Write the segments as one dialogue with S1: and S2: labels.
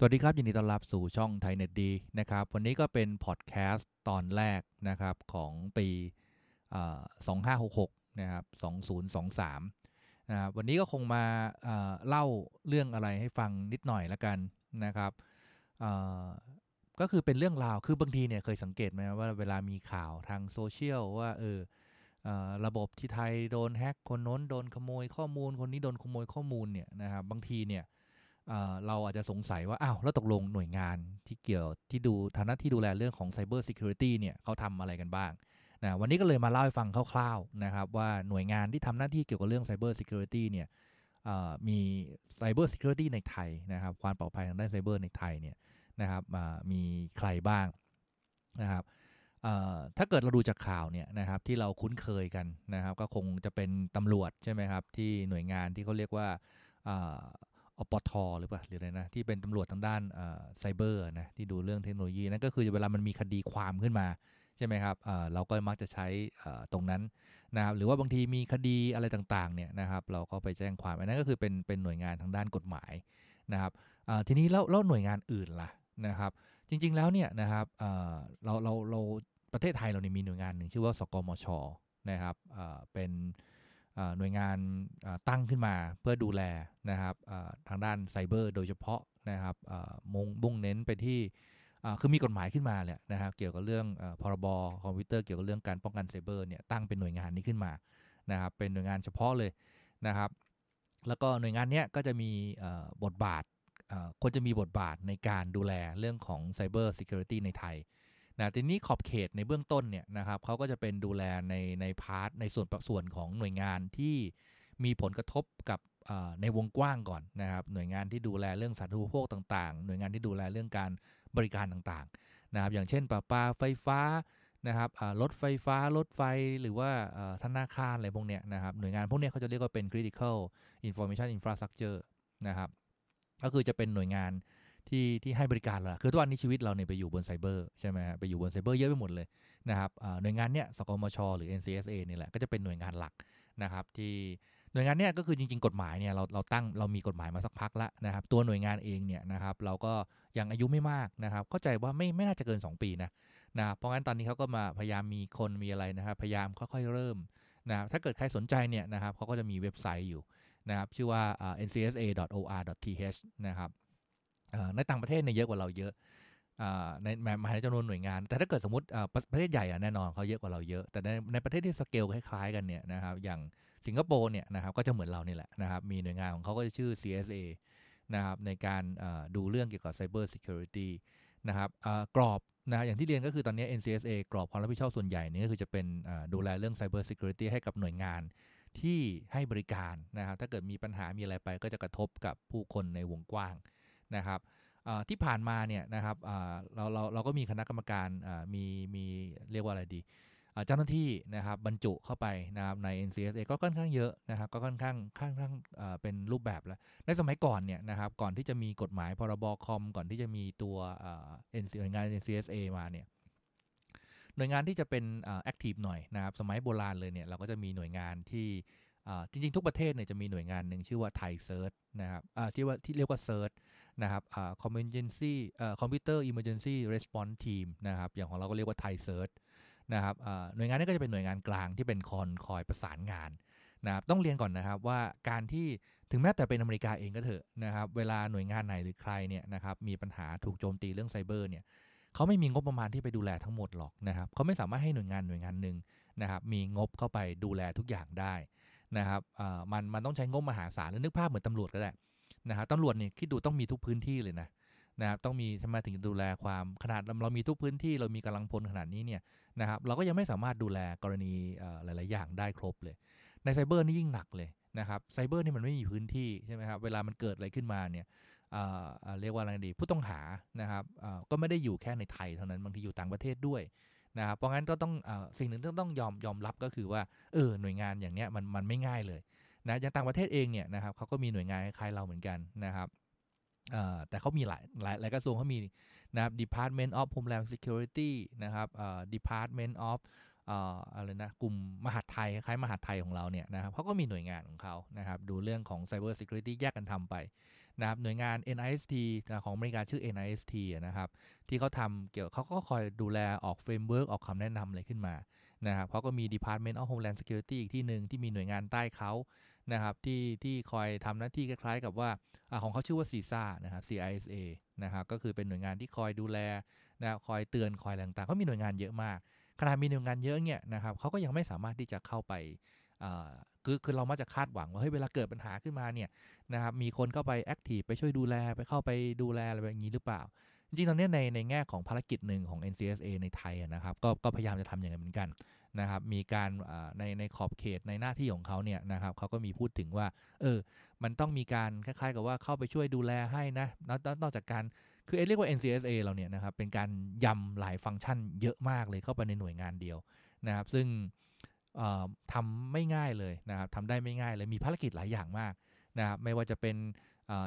S1: สวัสดีครับ ยินดีต้อนรับสู่ช่องไทยเน็ตดีนะครับ วันนี้ก็เป็นพอดแคสต์ตอนแรกนะครับของปีสองห้าหกหกนะครับสองศูนย์สองสามนะครับวันนี้ก็คงมาเล่าเรื่องอะไรให้ฟังนิดหน่อยละกันนะครับก็คือเป็นเรื่องราว คือบางทีเนี่ยเคยสังเกตไหมว่าเวลามีข่าวทางโซเชียลว่าเออระบบที่ไทยโดนแฮ็กคนโน้นโดนขโมยข้อมูลคนนี้โดนขโมยข้อมูลเนี่ยนะครับบางทีเนี่ย เราอาจจะสงสัยว่า อ้าว แล้วตกลงหน่วยงานที่เกี่ยวที่ดูฐานะที่ดูแลเรื่องของ Cyber Security เนี่ยเขาทำอะไรกันบ้างนะวันนี้ก็เลยมาเล่าให้ฟังคร่าวๆนะครับว่าหน่วยงานที่ทำหน้าที่เกี่ยวกับเรื่อง Cyber Security เนี่ยมี Cyber Security ในไทยนะครับความปลอดภัยทางด้านไซเบอร์ในไทยเนี่ยนะครับมีใครบ้างนะครับถ้าเกิดเราดูจากข่าวเนี่ยนะครับที่เราคุ้นเคยกันนะครับ ก็คงจะเป็นตำรวจใช่ไหมครับที่หน่วยงานที่เขาเรียกว่า อปทหรือเปล่าหรืออะไรนะที่เป็นตำรวจทางด้านไซเบอร์นะที่ดูเรื่องเทคโนโลยีนั่นก็คือเวลามันมีคดีความขึ้นมาใช่ไหมครับเราก็มักจะใช้ตรงนั้นนะครับหรือว่าบางทีมีคดีอะไรต่างๆเนี่ยนะครับเราก็ไปแจ้งความอันนั้นก็คือเป็นเป็นหน่วยงานทางด้านกฎหมายนะครับทีนี้แล้วแล้วหน่วยงานอื่นล่ะนะครับ จริงๆแล้วเนี่ยนะครับเราเราเราประเทศไทยเราเนี่ยมีหน่วยงานหนึ่งชื่อว่าสกมชนะครับเป็น หน่วยงานตั้งขึ้นมาเพื่อดูแลนะครับทางด้านไซเบอร์โดยเฉพาะนะครับมุ่งบุ่งเน้นไปที่คือมีกฎหมายขึ้นมาแหละนะครับเกี่ยวกับเรื่องพรบคอมพิวเตอร์เกี่ยวกับเรื่องการป้องกันไซเบอร์เนี่ยตั้งเป็นหน่วยงานนี้ขึ้นมานะครับเป็นหน่วยงานเฉพาะเลยนะครับแล้วก็หน่วยงานนี้ก็จะมีบทบาทควรจะมีบทบาทในการดูแลเรื่องของ cyber security ในไทย นะทีนี้ขอบเขตในเบื้องต้นเนี่ยนะครับเขาก็จะเป็นดูแลในใน part ในส่วนส่วนของหน่วยงานที่มีผลกระทบกับในวงกว้างก่อนนะครับหน่วยงานที่ดูแลเรื่องสาธารณูปโภคต่างๆ หน่วยงานที่ดูแลเรื่องการบริการต่างๆนะครับอย่างเช่นประปาไฟฟ้านะครับรถไฟฟ้ารถไฟหรือว่าธนาคารอะไรพวกเนี้ยนะครับหน่วยงานพวกนี้เขาจะเรียกว่าเป็น critical information infrastructure นะครับก็คือจะเป็นหน่วยงาน ที่ที่ให้บริการละคือทุกวันนี้ชีวิตเราเนี่ยไปอยู่บนไซเบอร์ใช่ไหมไปอยู่บนไซเบอร์เยอะไปหมดเลยนะครับหน่วยงานเนี้ยสกมชหรือ NCSA นี่แหละก็จะเป็นหน่วยงานหลักนะครับที่หน่วยงานเนี้ยก็คือจริง ๆ กฎหมายเนี่ยเราเราตั้งเรามีกฎหมายมาสักพักแล้วนะครับตัวหน่วยงานเองเนี่ยนะครับเราก็ยังอายุไม่มากนะครับเข้าใจว่าไม่ไม่น่าจะเกิน 2 ปีนะนะเพราะงั้นตอนนี้เขาก็มาพยายามมีคนมีอะไรนะครับพยายามค่อยๆเริ่มนะถ้าเกิดใครสนใจเนี่ยนะครับเขาก็จะมีเว็บไซต์อยู่นะครับชื่อว่า ncsa.or.th นะครับ ในต่างประเทศเนี่ยเยอะกว่าเราเยอะในมาในจำนวนหน่วยงาน แต่ถ้าเกิดสมมติประเทศใหญ่แน่นอนเขาเยอะกว่าเราเยอะ แต่ในในประเทศที่สเกลคล้ายๆกันเนี่ยนะครับอย่างสิงคโปร์เนี่ยนะครับก็จะเหมือนเรานี่แหละนะครับมีหน่วยงานของเขาก็จะชื่อ CSA นะครับในการดูเรื่องเกี่ยวกับ Cyber Security นะครับกรอบนะอย่างที่เรียนก็คือตอนนี้ NCSA กรอบความรับผิดชอบส่วนใหญ่นี่ก็คือจะเป็นดูแลเรื่อง Cyber Security ให้กับหน่วยงานที่ให้บริการนะครับถ้าเกิดมีปัญหามีอะไรไปก็จะกระทบกับผู้คนในวงกว้าง นะครับที่ผ่านมาเนี่ยนะครับเราเราเราก็มีคณะกรรมการมีมีเรียกว่าอะไรดีเจ้าหน้าที่นะครับบรรจุเข้าไปนะครับใน NCSA ก็ค่อนข้างเยอะนะครับก็ค่อนข้างค่อนข้างเป็นรูปแบบแล้วในสมัยก่อนเนี่ยนะครับก่อนที่จะมีกฎหมายพรบคอมก่อนที่จะมีตัวหน่วยงาน NCSA มาเนี่ยหน่วยงานที่จะเป็น active หน่อยนะครับสมัยโบราณเลยเนี่ยเราก็จะมีหน่วยงานที่จริงๆ ทุกประเทศเนี่ยจะมีหน่วยงานหนึ่งชื่อว่าไทย CERT นะครับที่ว่าที่เรียกว่า CERT นะครับอ่า emergency อ่า computer emergency response team นะครับอย่างของเราก็เรียกว่าไทย CERT นะครับหน่วยงานนี้ก็จะเป็นหน่วยงานกลางที่เป็นคอนคอยประสานงานนะครับต้องเรียนก่อนนะครับว่าการที่ถึงแม้แต่เป็นอเมริกาเองก็เถอะนะครับเวลาหน่วยงานไหนหรือใครเนี่ยนะครับมีปัญหาถูกโจมตีเรื่องไซเบอร์เนี่ยเขาไม่มีงบประมาณที่ไปดูแลทั้งหมดหรอกนะครับเขาไม่สามารถให้หน่วยงานหน่วยงานหนึ่งนะครับมีงบเข้าไปดูแลทุกอย่างได้นะครับมันมันต้องใช้งบมหาศาลแล้วนึกภาพเหมือนตำรวจก็ได้ นะครับตำรวจเนี่ยคิดดูต้องมีทุกพื้นที่เลยนะนะครับต้องมีทำไมถึงดูแลความขนาดเรามีทุกพื้นที่เรามีกำลังพลขนาดนี้เนี่ยนะครับเราก็ยังไม่สามารถดูแลกรณีหลาย ๆ อย่างได้ครบเลย ในไซเบอร์นี่ยิ่งหนักเลยนะครับไซเบอร์นี่มันไม่มีพื้นที่ใช่ไหมครับเวลามันเกิดอะไรขึ้นมาเนี่ยเรียกว่าอะไรดีผู้ต้องหานะครับก็ไม่ได้อยู่แค่ในไทยเท่านั้นบางทีอยู่ต่างประเทศด้วยนะครับเพราะงั้นก็ต้องอสิ่งหนึ่งที่ต้องยอมยอมรับก็คือว่าเออหน่วยงานอย่างเนี้ยมันมันไม่ง่ายเลย นะอย่างต่างประเทศเองเนี่ยนะครับเขาก็มีหน่วยงานคล้ายเราเหมือนกันนะครับแต่เขามีหลายหลายหลายกระทรวงเขามีนะครับ Department of Homeland Security นะครับ Department of อะไรนะกลุ่มมหาดไทยคล้ายมหาดไทยของเราเนี่ยนะครับเขาก็มีหน่วยงานของเขานะครับดูเรื่องของ Cyber Security แยกกันทำไปนะครับหน่วยงาน NIST ของอเมริกาชื่อ NIST นะครับที่เขาทำเกี่ยวเขาก็คอยดูแลออก framework ออกคำแนะนำอะไรขึ้นมานะครับเขาก็มี Department of Homeland Security อีกที่หนึ่งที่มีหน่วยงานใต้เขา นะครับที่ที่คอยทำหน้าที่คล้ายๆ กับว่าอของเขาชื่อว่า CISA นะครับ CISA นะครับก็คือเป็นหน่วยงานที่คอยดูแลนะคอยเตือนคอยอะไรต่างๆเขามีหน่วยงานเยอะมากขนาดมีหน่วยงานเยอะเนี่ยนะครับเขาก็ยังไม่สามารถที่จะเข้าไปคือคือเรามักจะคาดหวังว่าเฮ้ยเวลาเกิดปัญหาขึ้นมาเนี่ยนะครับมีคนเข้าไปแอคทีฟไปช่วยดูแลไปเข้าไปดูแลอะไรแบบนี้หรือเปล่า จริงๆตอนนี้ในในแง่ของภารกิจหนึ่งของ NCSA ในไทยนะครับก็ก็พยายามจะทำอย่างนั้นเหมือนกันนะครับมีการในในขอบเขตในหน้าที่ของเขาเนี่ยนะครับเขาก็มีพูดถึงว่าเออมันต้องมีการคล้ายๆ กับว่าเข้าไปช่วยดูแลให้นะนอกจากการคือเรียกว่า NCSA เราเนี่ยนะครับเป็นการยำหลายฟังก์ชันเยอะมากเลยเข้าไปในหน่วยงานเดียวนะครับ ซึ่งทำไม่ง่ายเลยนะครับทำได้ไม่ง่ายเลยมีภารกิจหลายอย่างมากนะครับไม่ว่าจะเป็น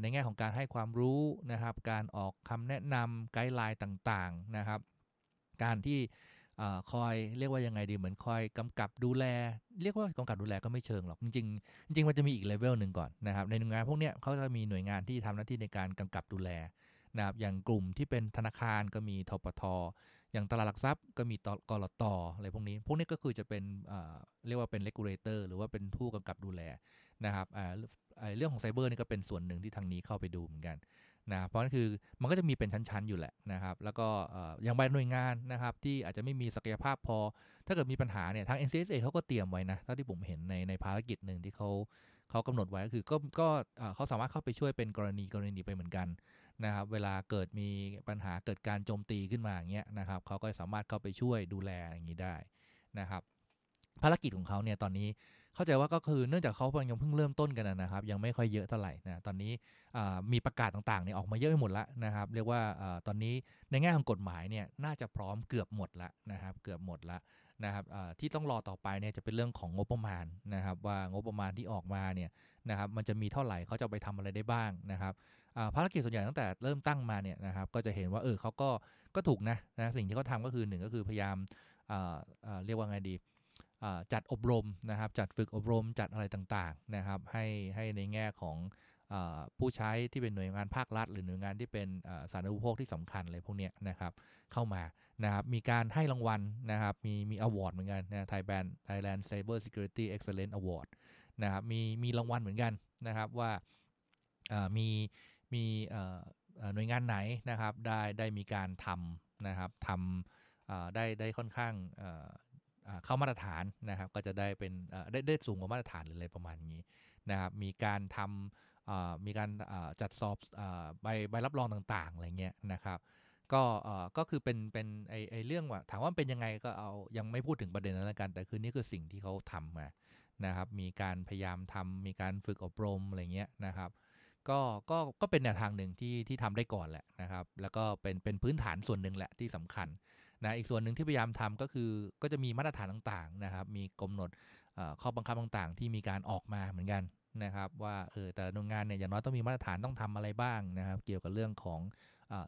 S1: ในแง่ของการให้ความรู้นะครับ การออกคำแนะนำไกด์ไลน์ต่างๆนะครับ การที่คอยเรียกว่ายังไงดีเหมือนคอยกำกับดูแล เรียกว่ากำกับดูแลก็ไม่เชิงหรอกจริงๆจริงมันจะมีอีกเลเวลหนึ่งก่อนนะครับ ในหน่วยงานพวกนี้เขาจะมีหน่วยงานที่ทำหน้าที่ในการกำกับดูแลนะครับอย่างกลุ่มที่เป็นธนาคารก็มีทปท อย่างตลาดหลักทรัพย์ก็มีกลตอะไรพวกนี้ พวกนี้ก็คือจะเป็นเรียกว่าเป็น regulator หรือว่าเป็นผู้กำกับดูแลนะครับเรื่องของไซเบอร์นี่ก็เป็นส่วนหนึ่งที่ทางนี้เข้าไปดูเหมือนกันนะเพราะนั่นคือมันก็จะมีเป็นชั้นๆอยู่แหละนะครับ แล้วก็อย่างบางหน่วยงานนะครับ ที่อาจจะไม่มีศักยภาพพอ ถ้าเกิดมีปัญหาเนี่ยทาง NCSA เขาก็เตรียมไว้นะเท่าที่ผมเห็นในในภารกิจหนึ่งที่เขาเขากำหนดไว้ก็คือก็ก็เขาสามารถเข้าไปช่วยเป็นกรณีกรณีไปเหมือนกัน นะครับเวลาเกิดมีปัญหาเกิดการโจมตีขึ้นมาอย่างเงี้ยนะครับเขาก็สามารถเข้าไปช่วยดูแลอย่างนี้ได้นะครับ ภารกิจของเขาเนี่ยตอนนี้เข้าใจว่าก็คือเนื่องจากเขายังเพิ่งเริ่มต้นกันนะครับ ยังไม่ค่อยเยอะเท่าไหร่นะตอนนี้มีประกาศต่างๆเนี่ยออกมาเยอะไปหมดแล้วนะครับ เรียกว่าตอนนี้ในแง่ของกฎหมายเนี่ยน่าจะพร้อมเกือบหมดแล้วนะครับ เกือบหมดแล้ว นะครับที่ต้องรอต่อไปเนี่ยจะเป็นเรื่องของงบประมาณนะครับ ว่างบประมาณที่ออกมาเนี่ยนะครับมันจะมีเท่าไหร่เขาจะไปทำอะไรได้บ้างนะครับภารกิจส่วนใหญ่ตั้งแต่เริ่มตั้งมาเนี่ยนะครับก็จะเห็นว่าเออเขาก็ก็ถูกนะนะสิ่งที่เขาทำก็คือหนึ่งก็คือพยายามเรียกว่าไงดีจัดอบรมนะครับ จัดฝึกอบรมจัดอะไรต่างๆนะครับ ให้ให้ในแง่ของ ผู้ใช้ที่เป็นหน่วยงานภาครัฐ หรือหน่วยงานที่เป็นสาธารณูปโภคที่สำคัญอะไรพวกนี้นะครับเข้ามานะครับมีการให้รางวัลนะครับมีมีอวอร์ดเหมือนกันนะไทยแบนด์ไทยแลนด์ไซเบอร์ซิเคียวริตี้เอ็กซ์เลนต์ awardนะครับมีมีรางวัลเหมือนกันนะครับว่ามีมีหน่วยงานไหนนะครับได้ได้มีการทำนะครับทำได้ได้ค่อนข้างเข้ามาตรฐานนะครับก็จะได้เป็นได้ได้สูงกว่ามาตรฐานหรืออะไรประมาณนี้นะครับมีการทำ มีการจัดสอบใบใบรับรองต่างๆอะไรเงี้ยนะครับก็ก็คือเป็นเป็นไอไอเรื่องว่าถามว่าเป็นยังไงก็เอายังไม่พูดถึงประเด็นนั้นกัน แต่คือนี่คือสิ่งที่เขาทำมานะครับ มีการพยายามทำมีการฝึกอบรมอะไรเงี้ยนะครับก็ก็ก็เป็นแนวทางหนึ่งที่ที่ทำได้ก่อนแหละนะครับ แล้วก็เป็นเป็นพื้นฐานส่วนหนึ่งแหละที่สำคัญนะอีกส่วนหนึ่งที่พยายามทำก็คือก็จะมีมาตรฐานต่างๆนะครับ มีกำหนดข้อบังคับต่างๆ ที่มีการออกมาเหมือนกัน นะครับว่าเออแต่หน่วยงานเนี่ยอย่างน้อยต้องมีมาตรฐานต้องทำอะไรบ้างนะครับ เกี่ยวกับเรื่องของ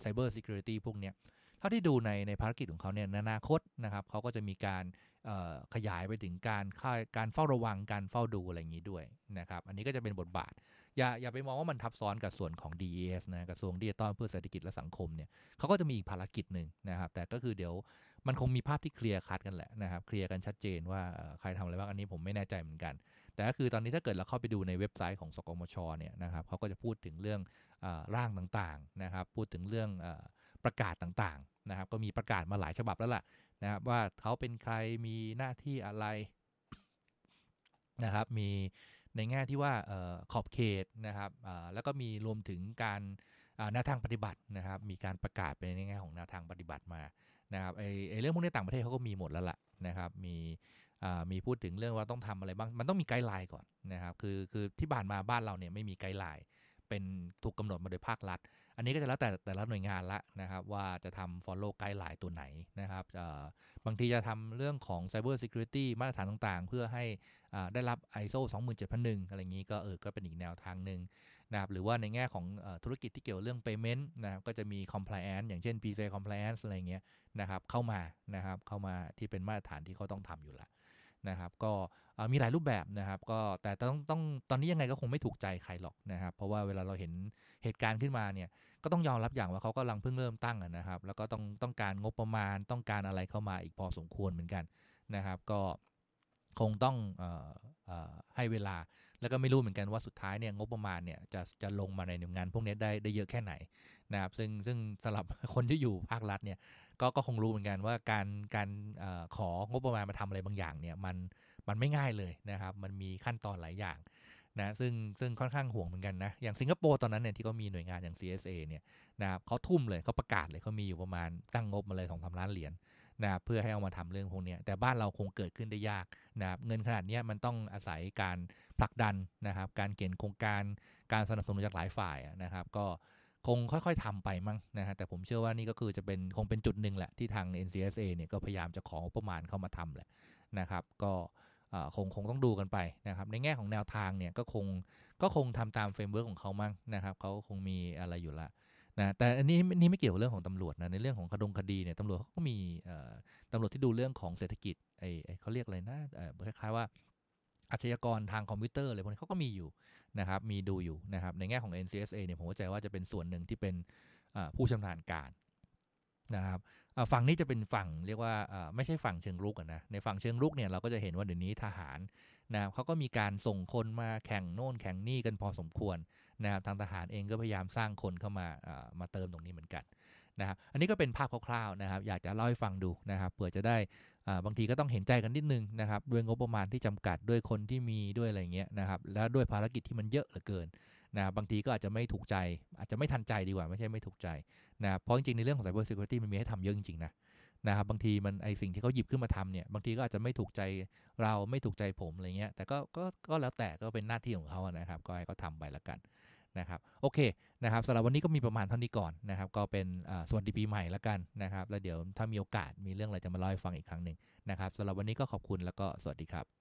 S1: cybersecurity พวกเนี้ยเท่าที่ดูในในภารกิจของเขาเนี่ยในอนาคตนะครับเขาก็จะมีการขยายไปถึงการการเฝ้าระวังการเฝ้าดูอะไรอย่างนี้ด้วยนะครับ อันนี้ก็จะเป็นบทบาท อย่าอย่าไปมองว่ามันทับซ้อนกับส่วนของ DES นะกระทรวงดิจิทัลเพื่อเศรษฐกิจและสังคมเนี่ยเขาก็จะมีอีกภารกิจหนึ่งนะครับ แต่ก็คือเดี๋ยวมันคงมีภาพที่เคลียร์คัตกันแหละนะครับ เคลียร์กันชัดเจนว่าใครทำอะไรบ้างอันนี้ผมไม่แน่ใจเหมือนกัน แต่ก็คือตอนนี้ถ้าเกิดเราเข้าไปดูในเว็บไซต์ของสกมชเนี่ยนะครับเขาก็จะพูดถึงเรื่องร่างต่างๆนะครับ พูดถึงเรื่องประกาศต่างๆนะครับ ก็มีประกาศมาหลายฉบับแล้วล่ะนะครับ ว่าเขาเป็นใครมีหน้าที่อะไรนะครับ มีในแง่ที่ว่าขอบเขตนะครับแล้วก็มีรวมถึงการแนวทางปฏิบัตินะครับ มีการประกาศไปในแง่ของแนวทางปฏิบัติมานะครับไอเรื่องพวกนี้ต่างประเทศเขาก็มีหมดแล้วล่ะนะครับ มี มีพูดถึงเรื่องว่าต้องทำอะไรบ้าง มันต้องมีไกด์ไลน์ก่อนนะครับ คือคือที่ผ่านมาบ้านเราเนี่ยไม่มีไกด์ไลน์ เป็นถูกกาหนดมาโดยภาครัฐ อันนี้ก็จะแล้วแต่แต่ละหน่วยงานละนะครับ ว่าจะทำ follow ไกด์ไลน์ตัวไหนนะครับบางทีจะทำเรื่องของ cyber security มาตรฐานต่างๆ เพื่อให้ได้รับ ISO 27001 อะไรอย่างนี้ก็เออ ก็เป็นอีกแนวทางหนึ่งนะครับ หรือว่าในแง่ของธุรกิจที่เกี่ยวเรื่อง payment นะครับ ก็จะมี compliance อย่างเช่น PCI compliance อะไรเงี้ยนะครับ เข้ามานะครับ เข้ามาที่เป็นมาตรฐานที่เขาต้องทำอยู่ละ นะครับก็มีหลายรูปแบบนะครับ ก็แต่ต้องต้องตอนนี้ยังไงก็คงไม่ถูกใจใครหรอกนะครับ เพราะว่าเวลาเราเห็นเหตุการณ์ขึ้นมาเนี่ยก็ต้องยอมรับอย่างว่าเขากำลังเพิ่งเริ่มตั้งนะครับ แล้วก็ต้องต้องการงบประมาณต้องการอะไรเข้ามาอีกพอสมควรเหมือนกันนะครับ ก็คงต้องออให้เวลาแล้วก็ไม่รู้เหมือนกันว่าสุดท้ายเนี่ยงบประมาณเนี่ยจะจะลงมาในงานพวกนี้ได้ได้เยอะแค่ไหน นะครับซึ่งซึ่งสำหรับคนที่อยู่ภาครัฐเนี่ยก็ก็คงรู้เหมือนกันว่าการการอของบประมาณมาทำอะไรบางอย่างเนี่ยมันมันไม่ง่ายเลยนะครับ มันมีขั้นตอนหลายอย่างนะซึ่งซึ่งค่อนข้างห่วงเหมือนกันนะ อย่างสิงคโปร์ตอนนั้นเนี่ยที่เขามีหน่วยงานอย่าง CSA เนี่ยนะครับเขาทุ่มเลยเขาประกาศเลยเขามีอยู่ประมาณตั้งงบมาเลยสองสาล้านเหรียญนะเพื่อให้เอามาทำเรื่องพวกนี้แต่บ้านเราคงเกิดขึ้นได้ยากนะครับเงินขนาดนี้มันต้องอาศัยการผลักดันนะครับ การเขียนโครงการการสนับสนุนจากหลายฝ่ายนะครับ ก็ คงค่อยๆทำไปมั้งนะฮะแต่ผมเชื่อว่านี่ก็คือจะเป็นคงเป็นจุดหนึ่งแหละที่ทาง NCSA เนี่ยก็พยายามจะของบประมาณเข้ามาทำแหละนะครับ ก็คงคงต้องดูกันไปนะครับในแง่ของแนวทางเนี่ยก็คงก็คงทำตาม framework ของเขามั้งนะครับเขาคงมีอะไรอยู่ละนะแต่อันนี้นี่ไม่เกี่ยวกับเรื่องของตำรวจนะในเรื่องของคดงคดีเนี่ยตำรวจเขาก็มีตำรวจที่ดูเรื่องของเศรษฐกิจไอ้เขาเรียกอะไรนะคล้ายๆว่าอาชญากรทางคอมพิวเตอร์อะไรพวกนี้เขาก็มีอยู่ นะครับมีดูอยู่นะครับในแง่ของ NCSA เนี่ยผมเข้าใจว่าจะเป็นส่วนหนึ่งที่เป็นผู้ชำนาญการนะครับฝั่งนี้จะเป็นฝั่งเรียกว่าไม่ใช่ฝั่งเชิงรุกนะในฝั่งเชิงรุกเนี่ยเราก็จะเห็นว่าเดี๋ยวนี้ทหารนะเขาก็มีการส่งคนมาแข่งโน่นแข่งนี่กันพอสมควรนะครับทางทหารเองก็พยายามสร้างคนเข้ามามาเติมตรงนี้เหมือนกันนะครับอันนี้ก็เป็นภาพคร่าวๆนะครับ อยากจะเล่าให้ฟังดูนะครับเผื่อจะได้ บางทีก็ต้องเห็นใจกันนิดนึงนะครับด้วยงบประมาณที่จำกัดด้วยคนที่มีด้วยอะไรเงี้ยนะครับแล้วด้วยภารกิจที่มันเยอะเหลือเกินนะบางทีก็อาจจะไม่ถูกใจ อาจจะไม่ทันใจดีกว่าไม่ใช่ไม่ถูกใจนะเพราะจริงๆในเรื่องของ cyber security มันมีให้ทำเยอะจริงๆนะนะครับบางทีมันไอสิ่งที่เขาหยิบขึ้นมาทำเนี่ยบางทีก็อาจจะไม่ถูกใจเราไม่ถูกใจผมอะไรเงี้ยแต่ก็ก็ก็แล้วแต่ก็เป็นหน้าที่ของเขานะครับก็ให้เขาทาไปละกัน นะครับโอเคนะครับสำหรับวันนี้ก็มีประมาณเท่านี้ก่อนนะครับก็เป็นสวัสดีปีใหม่แล้วกันนะครับแล้วเดี๋ยวถ้ามีโอกาสมีเรื่องอะไรจะมาเล่าให้ฟังอีกครั้งหนึ่งนะครับสำหรับวันนี้ก็ขอบคุณแล้วก็สวัสดีครับ